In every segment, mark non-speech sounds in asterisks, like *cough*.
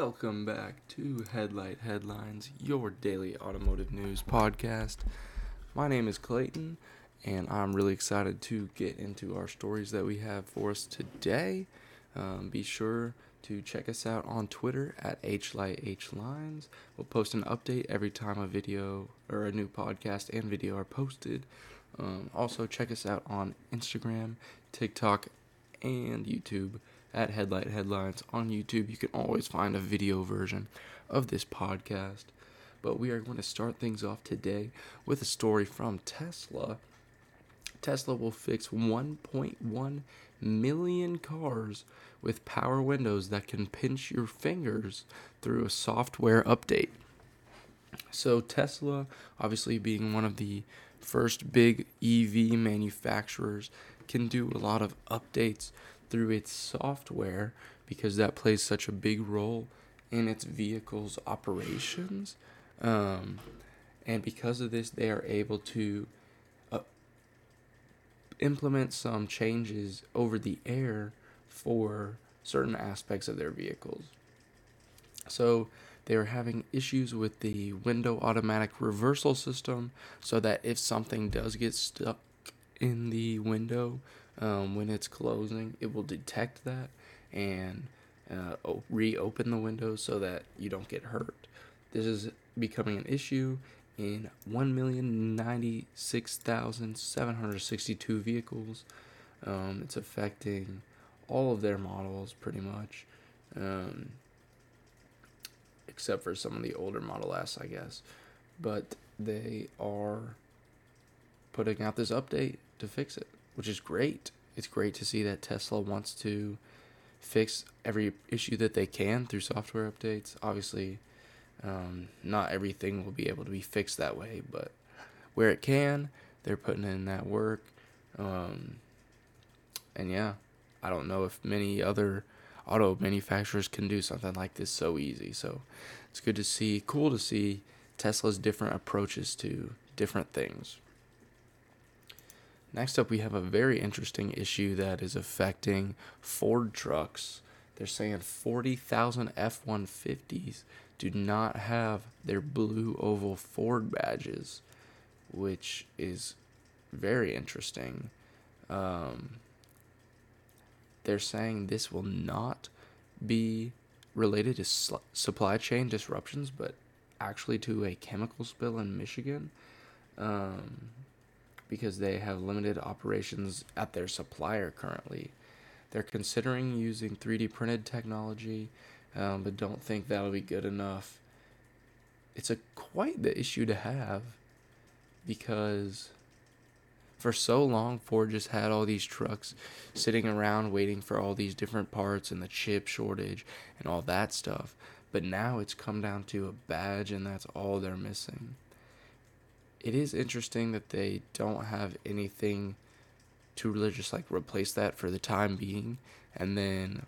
Welcome back to Headlight Headlines, your daily automotive news podcast. My name is Clayton, and I'm really excited to get into our stories that we have for us today. Um, be sure to check us out on Twitter at HlightHlines. We'll post an update every time a video or a new podcast and video are posted. Um, also, check us out on Instagram, TikTok, and YouTube at Headlight Headlines on YouTube. You can always find a video version of this podcast. But we are going to start things off today with a story from Tesla. Tesla will fix 1.1 million cars with power windows that can pinch your fingers through a software update. So, Tesla, obviously being one of the first big EV manufacturers, can do a lot of updates through its software because that plays such a big role in its vehicle's operations. Um, and because of this, they are able to uh, implement some changes over the air for certain aspects of their vehicles. So they were having issues with the window automatic reversal system, so that if something does get stuck in the window, um, when it's closing, it will detect that and uh, reopen the window so that you don't get hurt. This is becoming an issue in 1,096,762 vehicles. Um, it's affecting all of their models pretty much, um, except for some of the older Model S, I guess. But they are putting out this update to fix it which is great. It's great to see that Tesla wants to fix every issue that they can through software updates. Obviously, um, not everything will be able to be fixed that way, but where it can, they're putting in that work. Um, and yeah, I don't know if many other auto manufacturers can do something like this so easy. So it's good to see, cool to see Tesla's different approaches to different things. Next up, we have a very interesting issue that is affecting Ford trucks. They're saying 40,000 F 150s do not have their blue oval Ford badges, which is very interesting. Um, they're saying this will not be related to sl- supply chain disruptions, but actually to a chemical spill in Michigan. Um, because they have limited operations at their supplier currently. They're considering using 3D printed technology, um, but don't think that'll be good enough. It's a quite the issue to have because for so long Ford just had all these trucks sitting around waiting for all these different parts and the chip shortage and all that stuff. But now it's come down to a badge and that's all they're missing it is interesting that they don't have anything to really just like replace that for the time being. And then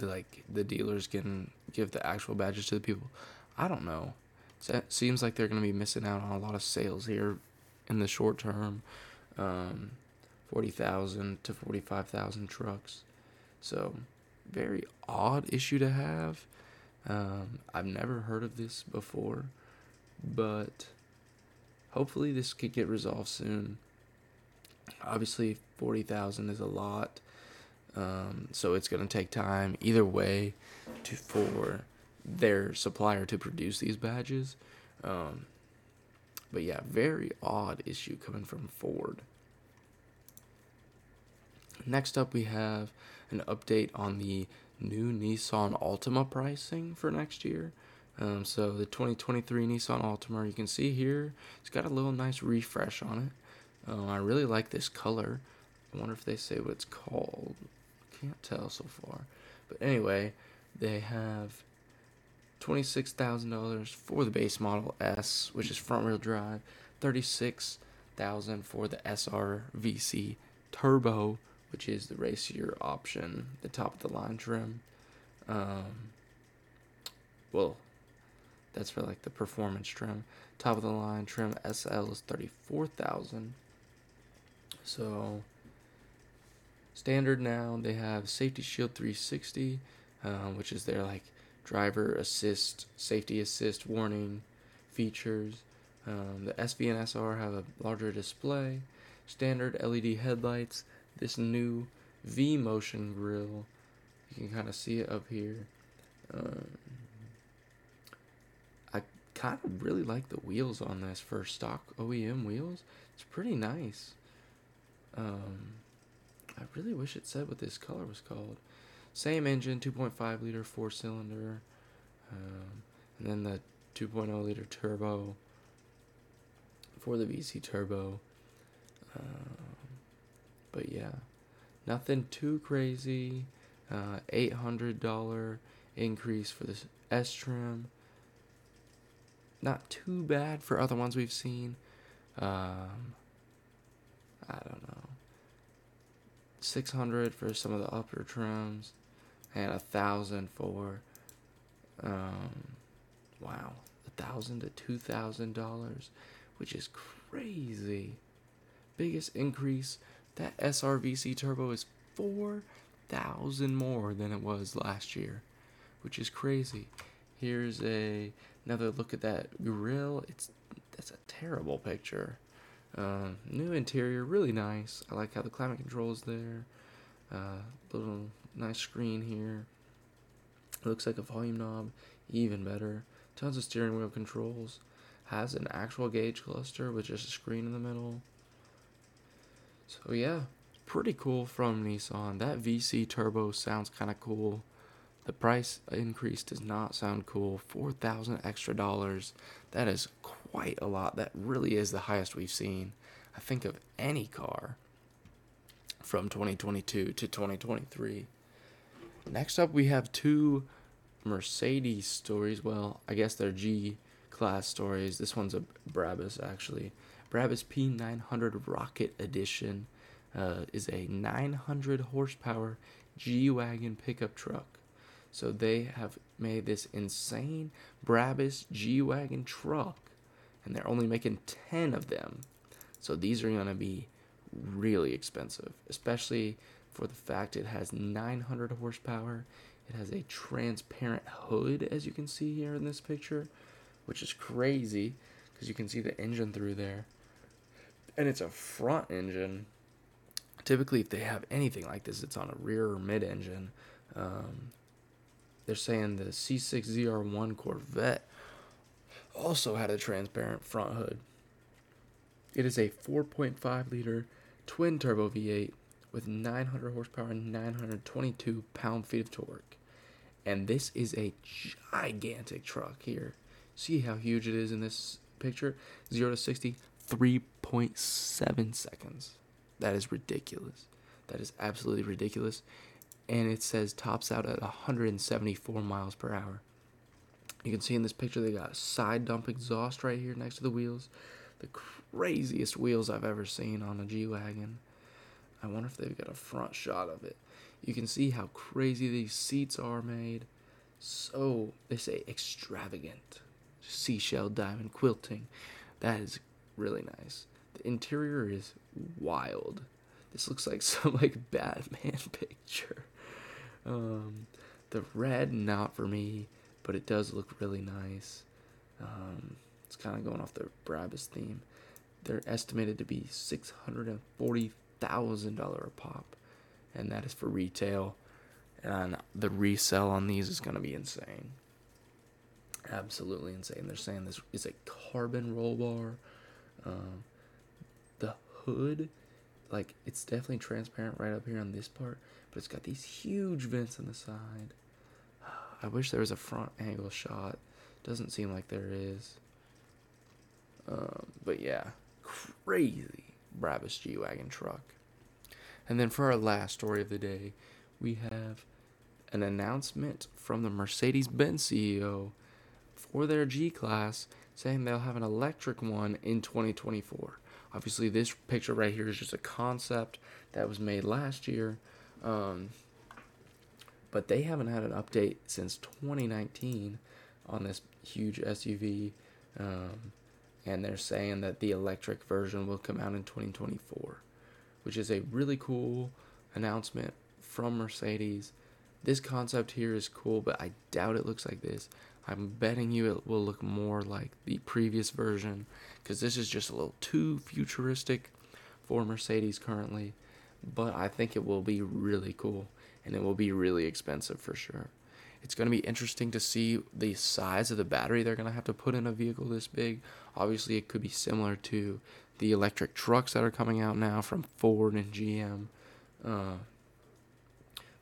like the dealers can give the actual badges to the people. I don't know. It seems like they're going to be missing out on a lot of sales here in the short term. Um, 40,000 to 45,000 trucks. So very odd issue to have. Um, i've never heard of this before but hopefully this could get resolved soon. Obviously, 40,000 is a lot. Um, so it's going to take time either way to for their supplier to produce these badges. Um, but yeah, very odd issue coming from Ford. Next up, we have an update on the new Nissan Altima pricing for next year. Um, so the 2023 Nissan Altima, you can see here, it's got a little nice refresh on it. Um, I really like this color. I wonder if they say what it's called. I can't tell so far. But anyway, they have $26,000 for the base model S, which is front wheel drive, 36,000 for the SRVC Turbo, which is the racier option, the top of the line trim. Um, well, that's for like the performance trim. Top of the line trim SL is 34,000. So standard now they have Safety Shield 360, um, which is their like driver assist, safety assist warning features. Um, the SV and SR have a larger display, standard LED headlights, this new V motion grill. You can kind of see it up here. Um, kind of really like the wheels on this for stock OEM wheels. It's pretty nice. Um, I really wish it said what this color was called. Same engine, 2.5 liter four cylinder, um, and then the 2.0 liter turbo for the VC turbo. Um, but yeah, nothing too crazy. Uh, $800 increase for this S trim. Not too bad for other ones we've seen. Um, I don't know. 600 for some of the upper trims and a thousand for um wow a thousand to two thousand dollars which is crazy biggest increase that srvc turbo is four thousand more than it was last year which is crazy here's a another look at that grill it's that's a terrible picture uh, new interior, really nice. I like how the climate control is there. Uh, little nice screen here. Looks like a volume knob, even better. Tons of steering wheel controls. Has an actual gauge cluster with just a screen in the middle. So yeah, pretty cool from Nissan. That VC turbo sounds kind of cool. The price increase does not sound cool. 4000 extra dollars. That is quite a lot. That really is the highest we've seen, I think, of any car from 2022 to 2023. Next up, we have two Mercedes stories. Well, I guess they're G class stories. This one's a Brabus, actually. Brabus P900 Rocket Edition uh, is a 900 horsepower G Wagon pickup truck. So they have made this insane Brabus G Wagon truck, and they're only making 10 of them. So these are going to be really expensive, especially for the fact it has 900 horsepower. It has a transparent hood, as you can see here in this picture, which is crazy because you can see the engine through there. And it's a front engine. Typically, if they have anything like this, it's on a rear or mid engine. Um, they're saying the C6ZR1 Corvette also had a transparent front hood. It is a 4.5 liter twin turbo V8 with 900 horsepower and 922 pound feet of torque. And this is a gigantic truck here. See how huge it is in this picture? 0 to 60, 3.7 seconds. That is ridiculous. That is absolutely ridiculous and it says tops out at 174 miles per hour. You can see in this picture they got a side dump exhaust right here next to the wheels. The craziest wheels I've ever seen on a G Wagon. I wonder if they've got a front shot of it. You can see how crazy these seats are made. So, they say extravagant. Seashell diamond quilting. That is really nice. The interior is wild. This looks like *laughs* some like Batman *laughs* picture. Um, the red, not for me, but it does look really nice. Um, it's kind of going off the Brabus theme. They're estimated to be six hundred and forty thousand dollar a pop, and that is for retail. And the resale on these is going to be insane. Absolutely insane. They're saying this is a carbon roll bar. Um, the hood, like it's definitely transparent right up here on this part, but it's got these huge vents on the side. *sighs* I wish there was a front angle shot. Doesn't seem like there is. Um, but yeah, crazy Brabus G Wagon truck. And then for our last story of the day, we have an announcement from the Mercedes Benz CEO for their G Class saying they'll have an electric one in 2024. Obviously, this picture right here is just a concept that was made last year um, but they haven't had an update since 2019 on this huge SUV. Um, and they're saying that the electric version will come out in 2024, which is a really cool announcement from Mercedes. This concept here is cool, but I doubt it looks like this. I'm betting you it will look more like the previous version because this is just a little too futuristic for Mercedes currently. But I think it will be really cool and it will be really expensive for sure. It's going to be interesting to see the size of the battery they're going to have to put in a vehicle this big. Obviously, it could be similar to the electric trucks that are coming out now from Ford and GM. Uh,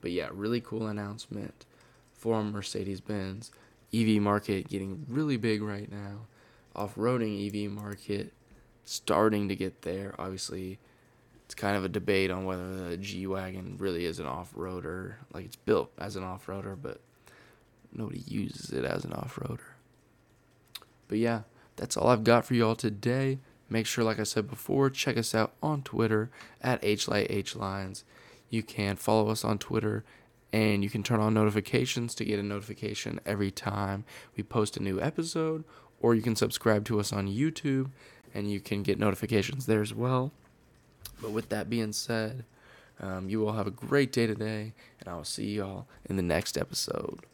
but yeah, really cool announcement for Mercedes Benz. EV market getting really big right now. Off roading EV market starting to get there. Obviously, it's kind of a debate on whether the G Wagon really is an off roader. Like, it's built as an off roader, but nobody uses it as an off roader. But yeah, that's all I've got for you all today. Make sure, like I said before, check us out on Twitter at HLightHlines. You can follow us on Twitter and you can turn on notifications to get a notification every time we post a new episode, or you can subscribe to us on YouTube and you can get notifications there as well. But with that being said, um, you all have a great day today, and I will see you all in the next episode.